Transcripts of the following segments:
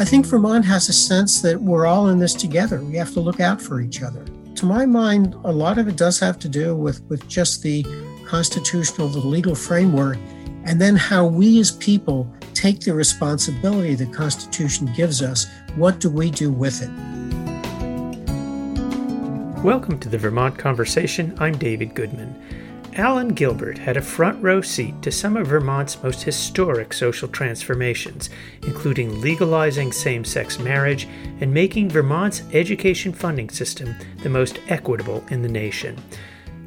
I think Vermont has a sense that we're all in this together. We have to look out for each other. To my mind, a lot of it does have to do with, with just the constitutional, the legal framework, and then how we as people take the responsibility the Constitution gives us. What do we do with it? Welcome to the Vermont Conversation. I'm David Goodman. Allen Gilbert had a front row seat to some of Vermont's most historic social transformations, including legalizing same sex marriage and making Vermont's education funding system the most equitable in the nation.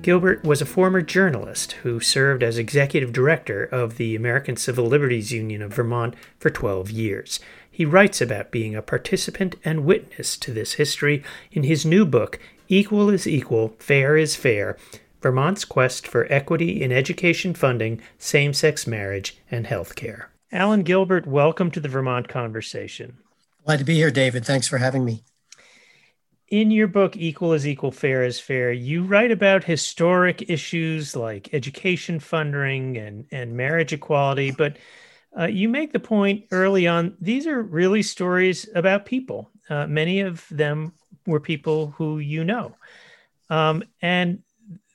Gilbert was a former journalist who served as executive director of the American Civil Liberties Union of Vermont for 12 years. He writes about being a participant and witness to this history in his new book, Equal is Equal, Fair is Fair Vermont's quest for equity in education funding, same sex marriage, and health care. Allen Gilbert, welcome to the Vermont Conversation. Glad to be here, David. Thanks for having me. In your book, Equal is Equal, Fair is Fair, you write about historic issues like education funding and, and marriage equality, but uh, you make the point early on these are really stories about people. Uh, many of them were people who you know. Um, and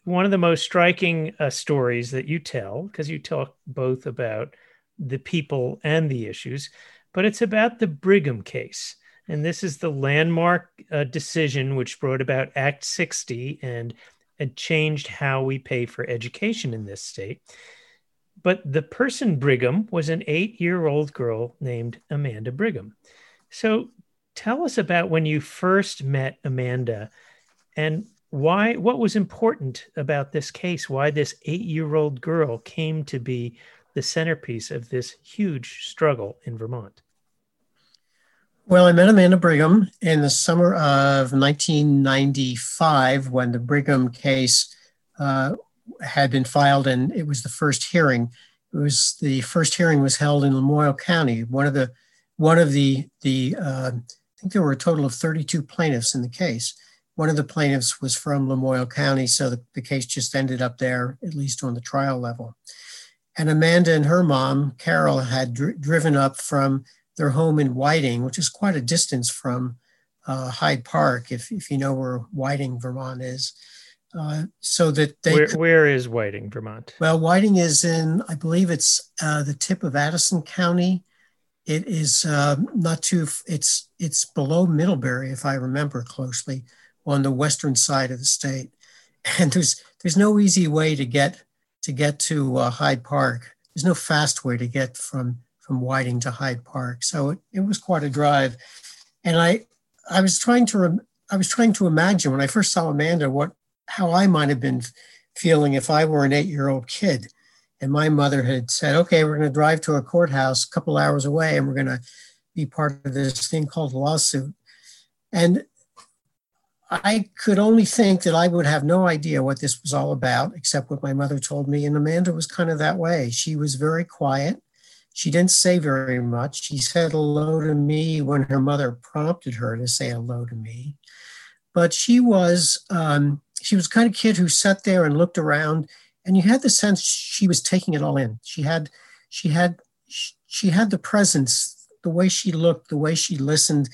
one of the most striking uh, stories that you tell, because you talk both about the people and the issues, but it's about the Brigham case. And this is the landmark uh, decision which brought about Act 60 and changed how we pay for education in this state. But the person Brigham was an eight year old girl named Amanda Brigham. So tell us about when you first met Amanda and why what was important about this case why this eight-year-old girl came to be the centerpiece of this huge struggle in vermont? Well i met amanda brigham in the summer of 1995 when the brigham case uh, had been filed and it was the first hearing. It was the first hearing was held in lamoille county. One of the one of the the uh, i think there were a total of 32 plaintiffs in the case one of the plaintiffs was from Lamoille County, so the, the case just ended up there, at least on the trial level. And Amanda and her mom, Carol, had dr- driven up from their home in Whiting, which is quite a distance from uh, Hyde Park, if, if you know where Whiting, Vermont is. Uh, so that they where, could, where is Whiting, Vermont? Well, Whiting is in, I believe it's uh, the tip of Addison County. It is uh, not too. It's it's below Middlebury, if I remember closely on the western side of the state. And there's there's no easy way to get to get to uh, Hyde Park. There's no fast way to get from from Whiting to Hyde Park. So it, it was quite a drive. And I I was trying to rem- I was trying to imagine when I first saw Amanda what how I might have been feeling if I were an eight year old kid. And my mother had said, okay, we're going to drive to a courthouse a couple hours away and we're going to be part of this thing called lawsuit. And I could only think that I would have no idea what this was all about, except what my mother told me. And Amanda was kind of that way. She was very quiet. She didn't say very much. She said hello to me when her mother prompted her to say hello to me. But she was um, she was kind of kid who sat there and looked around, and you had the sense she was taking it all in. She had she had she had the presence, the way she looked, the way she listened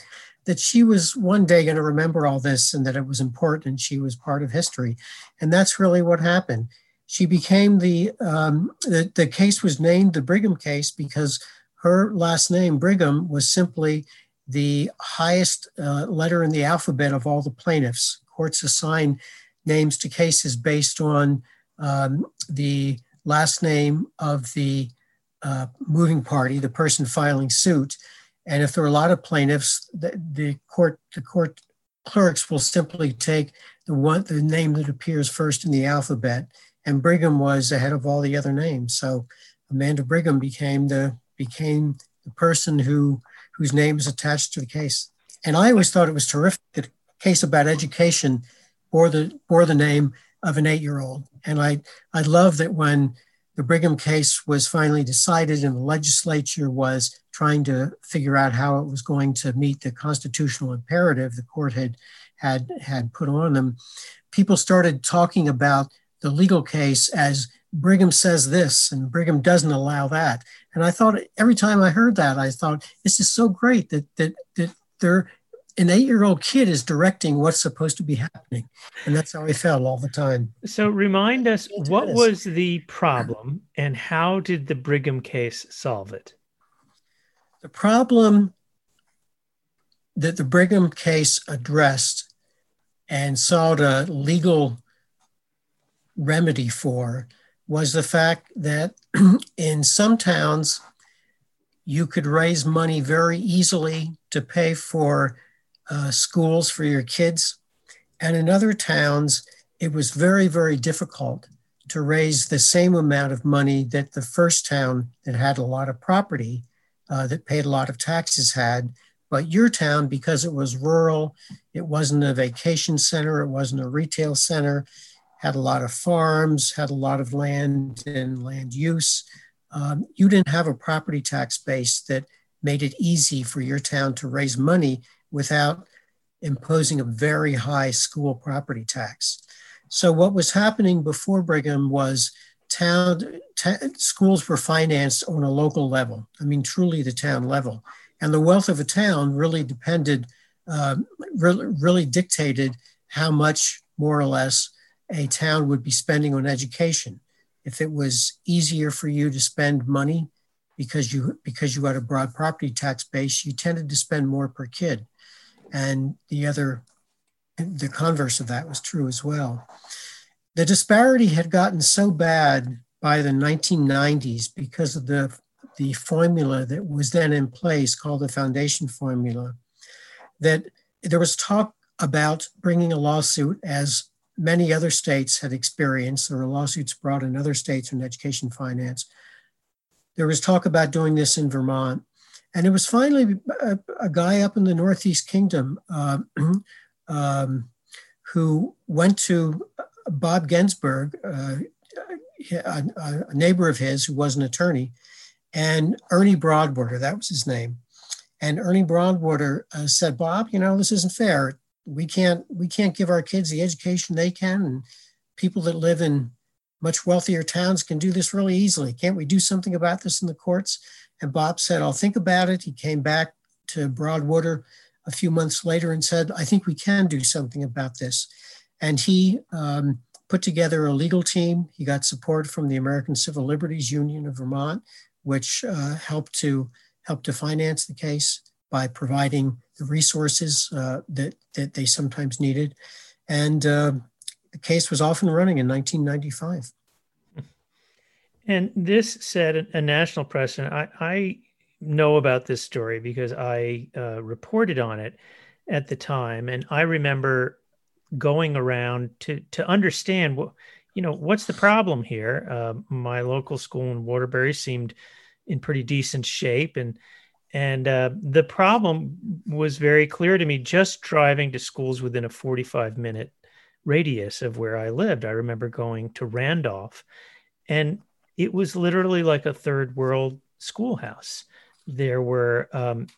that she was one day going to remember all this and that it was important. She was part of history. And that's really what happened. She became the, um, the, the case was named the Brigham case because her last name, Brigham, was simply the highest uh, letter in the alphabet of all the plaintiffs. Courts assign names to cases based on um, the last name of the uh, moving party, the person filing suit. And if there are a lot of plaintiffs, the, the court the court clerks will simply take the one the name that appears first in the alphabet. And Brigham was ahead of all the other names. So Amanda Brigham became the became the person who whose name is attached to the case. And I always thought it was terrific that a case about education bore the bore the name of an eight-year-old. And I I love that when the Brigham case was finally decided and the legislature was trying to figure out how it was going to meet the constitutional imperative the court had had had put on them people started talking about the legal case as brigham says this and brigham doesn't allow that And I thought every time I heard that, I thought this is so great that that that they're an eight-year-old kid is directing what's supposed to be happening, and that's how I felt all the time. So, remind us what was the problem, and how did the Brigham case solve it? The problem that the Brigham case addressed and sought a legal remedy for was the fact that in some towns you could raise money very easily to pay for uh, schools for your kids. And in other towns, it was very, very difficult to raise the same amount of money that the first town that had a lot of property, uh, that paid a lot of taxes had. But your town, because it was rural, it wasn't a vacation center, it wasn't a retail center, had a lot of farms, had a lot of land and land use. Um, you didn't have a property tax base that made it easy for your town to raise money without imposing a very high school property tax. So what was happening before Brigham was town schools were financed on a local level. I mean, truly the town level, and the wealth of a town really depended, uh, really, really dictated how much more or less a town would be spending on education. If it was easier for you to spend money because you because you had a broad property tax base, you tended to spend more per kid. And the other, the converse of that was true as well. The disparity had gotten so bad by the 1990s because of the, the formula that was then in place called the foundation formula that there was talk about bringing a lawsuit as many other states had experienced. There were lawsuits brought in other states on education finance. There was talk about doing this in Vermont. And it was finally a, a guy up in the Northeast Kingdom uh, um, who went to Bob Ginsburg, uh, a, a, neighbor of his who was an attorney, and Ernie Broadwater, that was his name. And Ernie Broadwater uh, said, Bob, you know, this isn't fair. We can't, we can't give our kids the education they can. And people that live in much wealthier towns can do this really easily. Can't we do something about this in the courts? And Bob said, I'll think about it. He came back to Broadwater a few months later and said, I think we can do something about this. And he um, put together a legal team. He got support from the American Civil Liberties Union of Vermont, which uh, helped to help to finance the case by providing the resources uh, that, that they sometimes needed. And uh, the case was off and running in 1995. And this set a national precedent. I, I know about this story because I uh, reported on it at the time, and I remember going around to to understand what you know what's the problem here. Uh, my local school in Waterbury seemed in pretty decent shape, and and uh, the problem was very clear to me just driving to schools within a 45 minute radius of where I lived. I remember going to Randolph, and it was literally like a third world schoolhouse. There were um,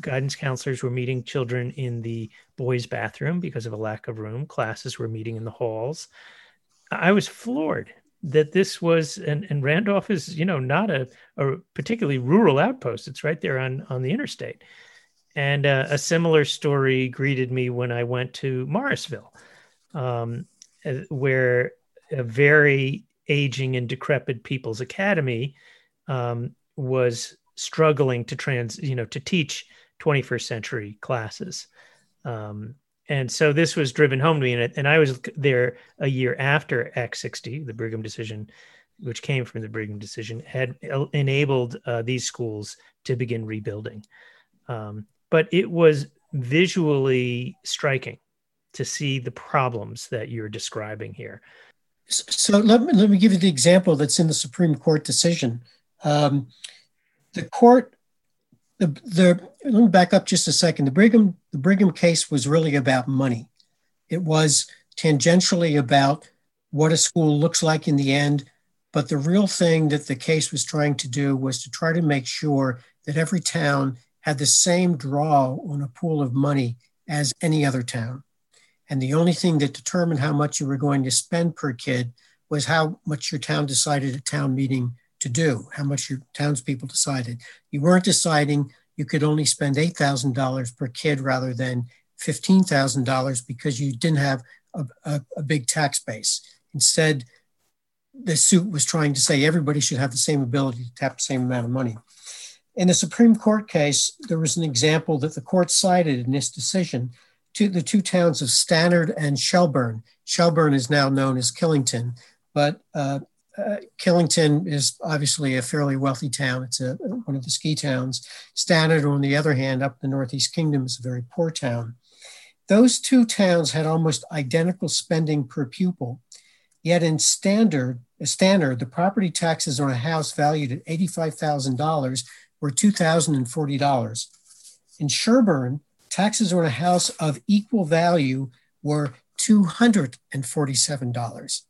guidance counselors were meeting children in the boys' bathroom because of a lack of room. Classes were meeting in the halls. I was floored that this was and, and Randolph is you know not a, a particularly rural outpost. It's right there on on the interstate. And uh, a similar story greeted me when I went to Morrisville, um, uh, where a very aging and decrepit people's academy um, was struggling to trans you know to teach 21st century classes. Um, and so this was driven home to me and, and i was there a year after act 60 the brigham decision which came from the brigham decision had enabled uh, these schools to begin rebuilding. Um, but it was visually striking to see the problems that you're describing here. So let me, let me give you the example that's in the Supreme Court decision. Um, the court, the, the, let me back up just a second. The Brigham, the Brigham case was really about money. It was tangentially about what a school looks like in the end. But the real thing that the case was trying to do was to try to make sure that every town had the same draw on a pool of money as any other town. And the only thing that determined how much you were going to spend per kid was how much your town decided at town meeting to do, how much your townspeople decided. You weren't deciding you could only spend $8,000 per kid rather than $15,000 because you didn't have a, a, a, big tax base. Instead, the suit was trying to say everybody should have the same ability to tap the same amount of money. In the Supreme Court case, there was an example that the court cited in this decision to the two towns of Stannard and Sherburne. Sherburne is now known as Killington, but uh, uh, Killington is obviously a fairly wealthy town. It's a, one of the ski towns. Stannard, on the other hand, up the Northeast Kingdom, is a very poor town. Those two towns had almost identical spending per pupil, yet in Standard, Stannard, the property taxes on a house valued at $85,000 were $2,040. In Sherburne, taxes on a house of equal value were $247.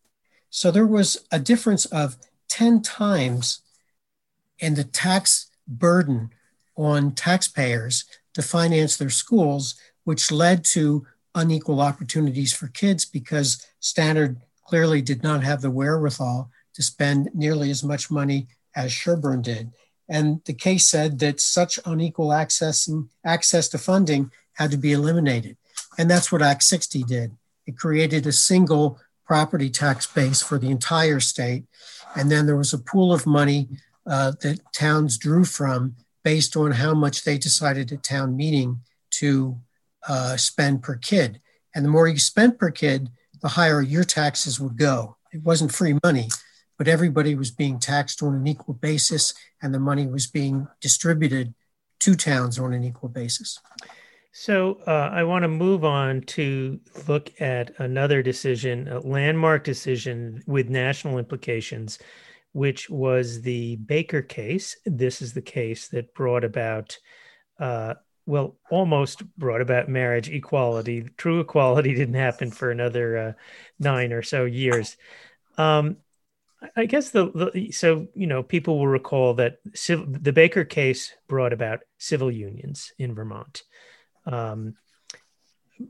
So there was a difference of 10 times in the tax burden on taxpayers to finance their schools, which led to unequal opportunities for kids because Standard clearly did not have the wherewithal to spend nearly as much money as Sherburne did. And the case said that such unequal access and access to funding had to be eliminated. And that's what Act 60 did. It created a single property tax base for the entire state. And then there was a pool of money uh, that towns drew from based on how much they decided at town meeting to uh, spend per kid. And the more you spent per kid, the higher your taxes would go. It wasn't free money, but everybody was being taxed on an equal basis, and the money was being distributed to towns on an equal basis. So uh, I want to move on to look at another decision, a landmark decision with national implications, which was the Baker case. This is the case that brought about, uh, well, almost brought about marriage equality. True equality didn't happen for another uh, nine or so years. Um, I guess the, the, so you know people will recall that the Baker case brought about civil unions in Vermont. Um,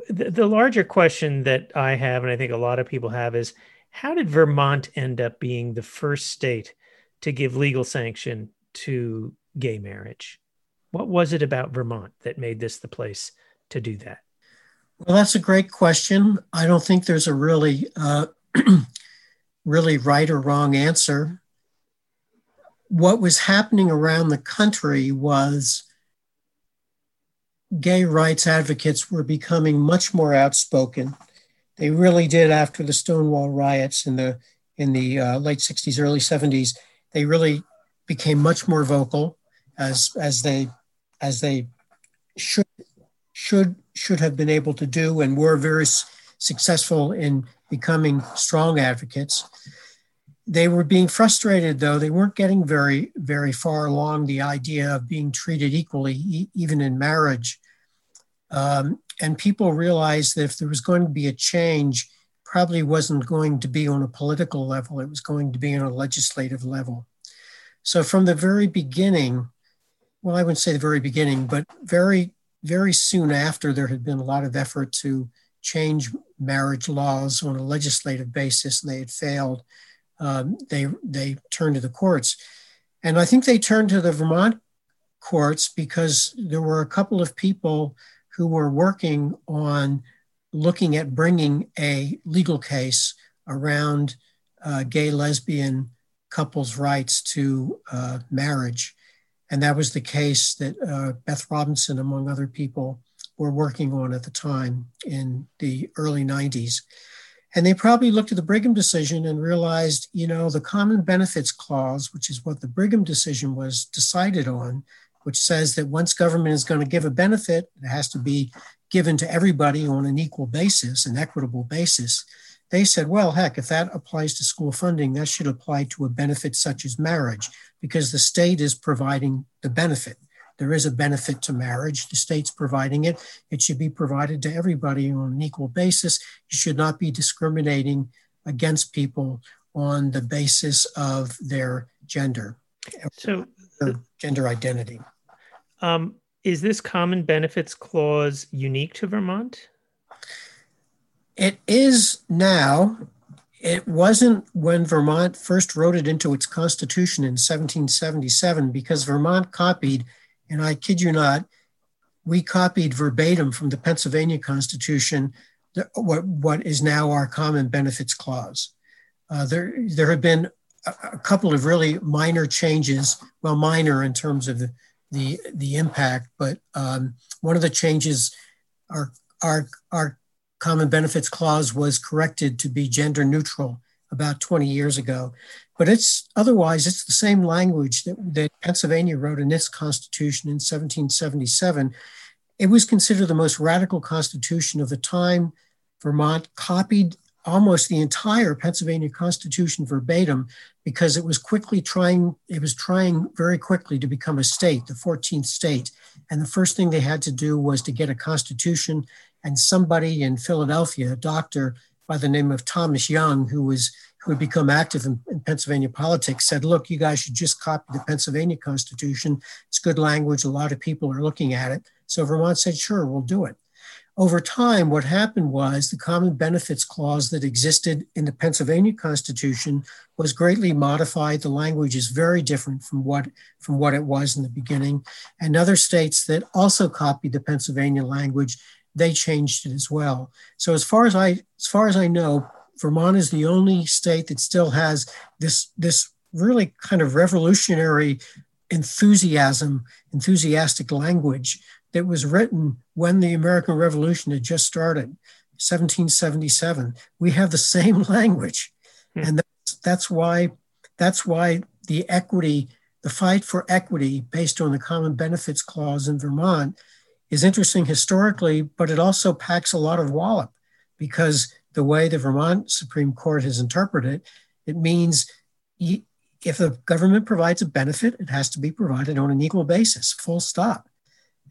the, the larger question that I have, and I think a lot of people have, is how did Vermont end up being the first state to give legal sanction to gay marriage? What was it about Vermont that made this the place to do that? Well, that's a great question. I don't think there's a really, uh, really right or wrong answer. What was happening around the country was gay rights advocates were becoming much more outspoken. They really did after the Stonewall riots in the in the uh, late 60s, early 70s. They really became much more vocal as as they as they should should should have been able to do and were very successful in becoming strong advocates. They were being frustrated though. They weren't getting very very far along the idea of being treated equally, e- even in marriage. Um, and people realized that if there was going to be a change, probably wasn't going to be on a political level, it was going to be on a legislative level. So from the very beginning, well, I wouldn't say the very beginning, but very, very soon after, there had been a lot of effort to change marriage laws on a legislative basis, and they had failed. Um, they they turned to the courts, and I think they turned to the Vermont courts because there were a couple of people who were working on looking at bringing a legal case around uh, gay lesbian couples' rights to uh, marriage. And that was the case that uh, Beth Robinson, among other people, were working on at the time in the early 90s. And they probably looked at the Brigham decision and realized, you know, the Common Benefits Clause, which is what the Brigham decision was decided on, which says that once government is going to give a benefit, it has to be given to everybody on an equal basis, an equitable basis. They said, well, heck, if that applies to school funding, that should apply to a benefit such as marriage, because the state is providing the benefit. There is a benefit to marriage. The state's providing it. It should be provided to everybody on an equal basis. You should not be discriminating against people on the basis of their gender. So, gender identity. Um, is this common benefits clause unique to Vermont? It is now. it wasn't when Vermont first wrote it into its constitution in 1777 because Vermont copied, and I kid you not, we copied verbatim from the Pennsylvania Constitution the, what, what is now our Common Benefits Clause. Uh, there, there have been a, couple of really minor changes, well, minor in terms of the, the, the impact, but um, one of the changes, our, our, our Common Benefits Clause was corrected to be gender neutral about 20 years ago. But it's otherwise, it's the same language that, that Pennsylvania wrote in its constitution in 1777. It was considered the most radical constitution of the time. Vermont copied almost the entire Pennsylvania Constitution verbatim because it was quickly trying, it was trying very quickly to become a state, the 14th state. And the first thing they had to do was to get a constitution. And somebody in Philadelphia, a doctor by the name of Thomas Young, who was who had become active in, in, Pennsylvania politics, said, look, you guys should just copy the Pennsylvania Constitution. It's good language. A lot of people are looking at it. So Vermont said, sure, we'll do it. Over time, what happened was the Common Benefits Clause that existed in the Pennsylvania Constitution was greatly modified. The language is very different from what, from what it was in the beginning. And other states that also copied the Pennsylvania language, they changed it as well. So as far as I, as far as I know, Vermont is the only state that still has this, this really kind of revolutionary enthusiasm, enthusiastic language that was written when the American Revolution had just started, 1777. We have the same language. Hmm. And that's, that's why that's why the equity, the fight for equity based on the Common Benefits Clause in Vermont is interesting historically, but it also packs a lot of wallop because the way the Vermont Supreme Court has interpreted it, it means if the government provides a benefit, it has to be provided on an equal basis, full stop.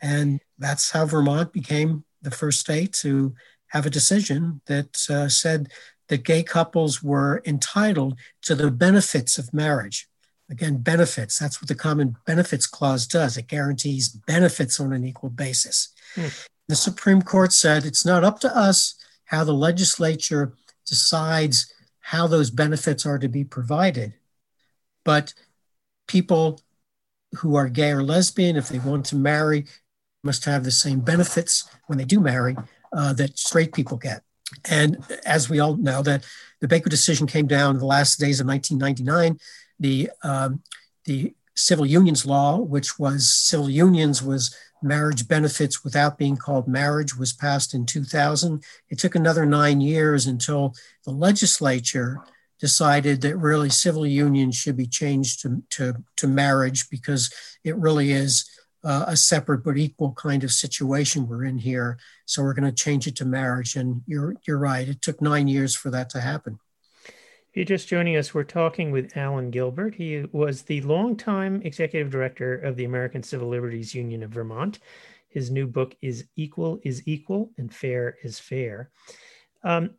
And that's how Vermont became the first state to have a decision that uh, said that gay couples were entitled to the benefits of marriage. Again, benefits, that's what the Common Benefits Clause does. It guarantees benefits on an equal basis. Hmm. The Supreme Court said it's not up to us how the legislature decides how those benefits are to be provided, but people who are gay or lesbian, if they want to marry, must have the same benefits when they do marry uh, that straight people get. And as we all know, that the Baker decision came down in the last days of 1999. The um, the civil unions law, which was civil unions was marriage benefits without being called marriage, was passed in 2000. It took another nine years until the legislature decided that really civil unions should be changed to, to, to marriage because it really is uh, a separate but equal kind of situation we're in here. So we're going to change it to marriage. And you're you're right. It took nine years for that to happen. If you're just joining us, we're talking with Allen Gilbert. He was the longtime executive director of the American Civil Liberties Union of Vermont. His new book is Equal is Equal and Fair is Fair. Um,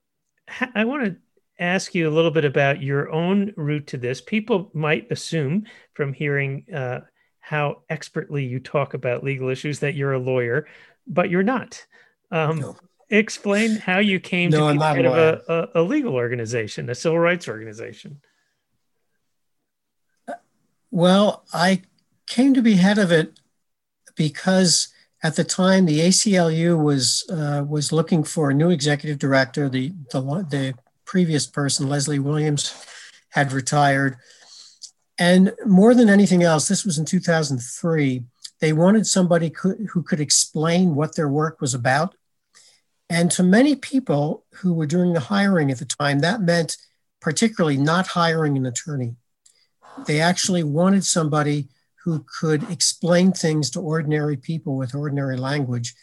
I want to ask you a little bit about your own route to this. People might assume from hearing uh, how expertly you talk about legal issues that you're a lawyer, but you're not. Um, no. Explain how you came no, to be part of a, a, a, legal organization, a civil rights organization. Well, I came to be head of it because at the time the ACLU was uh, was looking for a new executive director. The, the the previous person, Leslie Williams, had retired and more than anything else, this was in 2003. They wanted somebody who could explain what their work was about. And to many people who were doing the hiring at the time, that meant particularly not hiring an attorney. They actually wanted somebody who could explain things to ordinary people with ordinary language.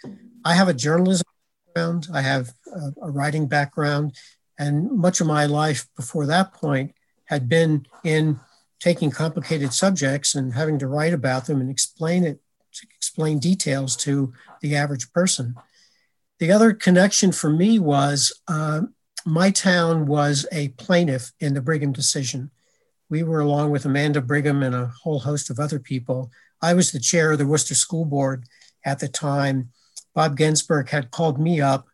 I have a journalism background, I have a, a writing background, and much of my life before that point had been in taking complicated subjects and having to write about them and explain it, explain details to the average person. The other connection for me was uh, my town was a plaintiff in the Brigham decision. We were, along with Amanda Brigham and a whole host of other people. I was the chair of the Worcester School Board at the time. Bob Ginsburg had called me up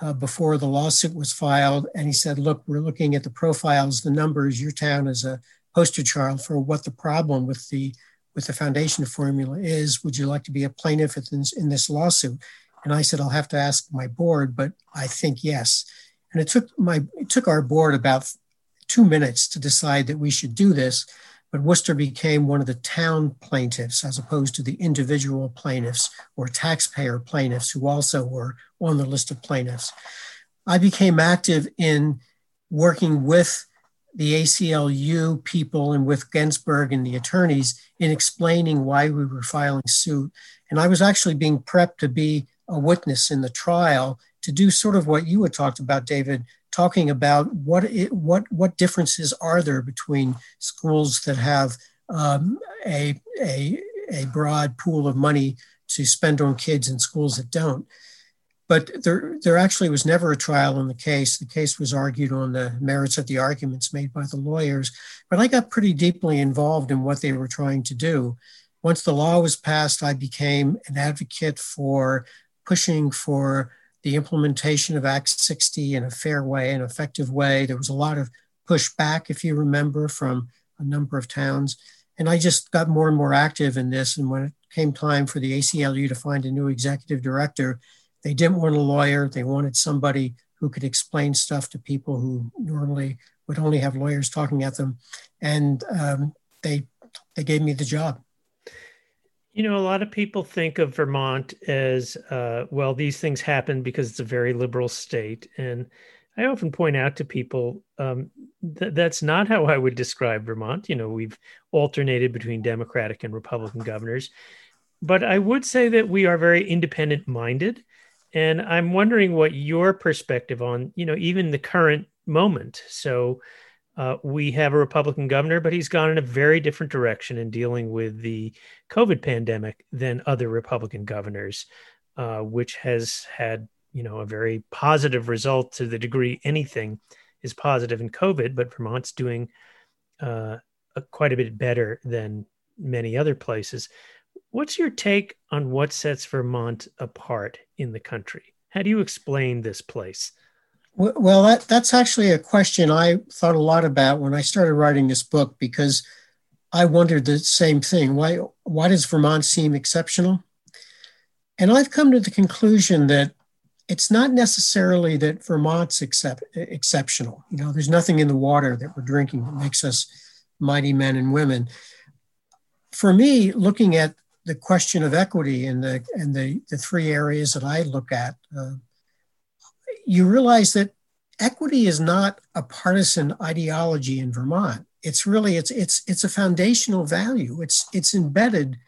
uh, before the lawsuit was filed. And he said, Look, we're looking at the profiles, the numbers. Your town is a poster child for what the problem with the with the foundation formula is. Would you like to be a plaintiff in this, in this lawsuit? And I said, I'll have to ask my board, but I think yes. And it took my it took our board about two minutes to decide that we should do this. But Worcester became one of the town plaintiffs as opposed to the individual plaintiffs or taxpayer plaintiffs who also were on the list of plaintiffs. I became active in working with the ACLU people and with Ginsburg and the attorneys in explaining why we were filing suit. And I was actually being prepped to be a witness in the trial to do sort of what you had talked about, David, talking about what it, what what differences are there between schools that have um, a, a a broad pool of money to spend on kids and schools that don't. But there, there actually was never a trial in the case. The case was argued on the merits of the arguments made by the lawyers. But I got pretty deeply involved in what they were trying to do. Once the law was passed, I became an advocate for pushing for the implementation of Act 60 in a fair way, an effective way. There was a lot of pushback, if you remember, from a number of towns. And I just got more and more active in this. And when it came time for the ACLU to find a new executive director, they didn't want a lawyer. They wanted somebody who could explain stuff to people who normally would only have lawyers talking at them. And um, they, they gave me the job. You know, a lot of people think of Vermont as uh, well, these things happen because it's a very liberal state. And I often point out to people um, th- that's not how I would describe Vermont. You know, we've alternated between Democratic and Republican governors. But I would say that we are very independent minded. And I'm wondering what your perspective on, you know, even the current moment. So, uh, we have a Republican governor, but he's gone in a very different direction in dealing with the COVID pandemic than other Republican governors, uh, which has had you know a very positive result to the degree anything is positive in COVID. But Vermont's doing uh, a, quite a bit better than many other places. What's your take on what sets Vermont apart in the country? How do you explain this place? Well, that, that's actually a question I thought a lot about when I started writing this book because I wondered the same thing. Why, why does Vermont seem exceptional? And I've come to the conclusion that it's not necessarily that Vermont's except, exceptional. You know, there's nothing in the water that we're drinking that makes us mighty men and women. For me, looking at the question of equity in the and the, the three areas that I look at, uh, you realize that equity is not a partisan ideology in Vermont. It's really it's it's it's a foundational value. It's it's embedded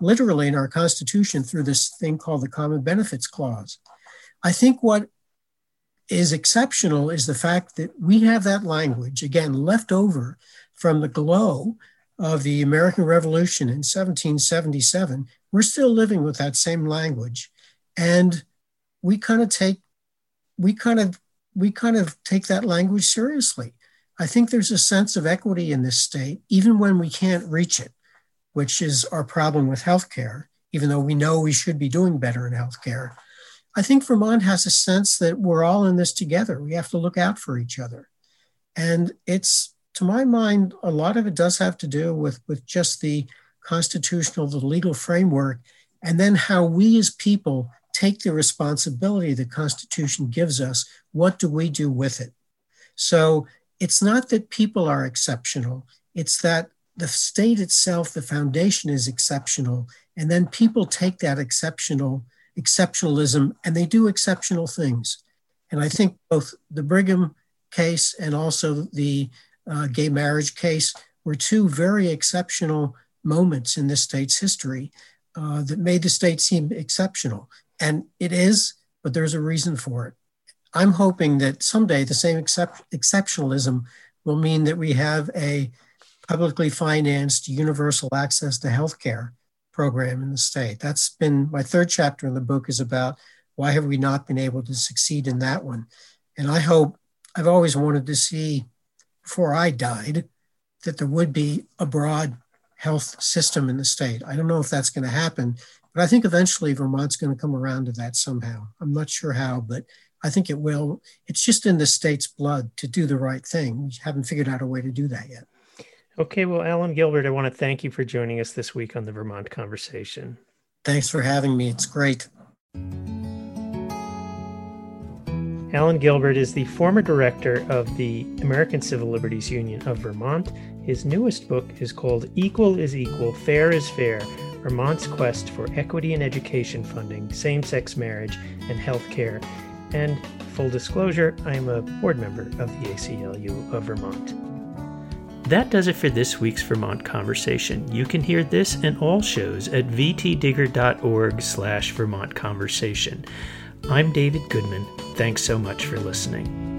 literally in our constitution through this thing called the common benefits clause. I think what is exceptional is the fact that we have that language again left over from the glow of the American Revolution in 1777. We're still living with that same language and we kind of take we kind of we kind of take that language seriously. I think there's a sense of equity in this state, even when we can't reach it, which is our problem with healthcare, even though we know we should be doing better in healthcare. I think Vermont has a sense that we're all in this together. We have to look out for each other. And it's, to my mind, a lot of it does have to do with, with just the constitutional, the legal framework, and then how we as people take the responsibility the Constitution gives us. What do we do with it? So it's not that people are exceptional, it's that the state itself, the foundation is exceptional. And then people take that exceptional exceptionalism and they do exceptional things. And I think both the Brigham case and also the uh, gay marriage case were two very exceptional moments in this state's history uh, that made the state seem exceptional. And it is, but there's a reason for it. I'm hoping that someday the same except, exceptionalism will mean that we have a publicly financed universal access to healthcare program in the state. That's been my third chapter in the book is about why have we not been able to succeed in that one. And I hope I've always wanted to see before I died that there would be a broad health system in the state. I don't know if that's going to happen, but I think eventually Vermont's going to come around to that somehow. I'm not sure how, but I think it will. It's just in the state's blood to do the right thing. We haven't figured out a way to do that yet. Okay, well, Allen Gilbert, I want to thank you for joining us this week on the Vermont Conversation. Thanks for having me. It's great. Allen Gilbert is the former director of the American Civil Liberties Union of Vermont. His newest book is called Equal is Equal, Fair is Fair Vermont's Quest for Equity in Education Funding, Same Sex Marriage, and Health Care. And full disclosure, I am a board member of the ACLU of Vermont. That does it for this week's Vermont Conversation. You can hear this and all shows at vtdigger.org slash Vermont Conversation. I'm David Goodman. Thanks so much for listening.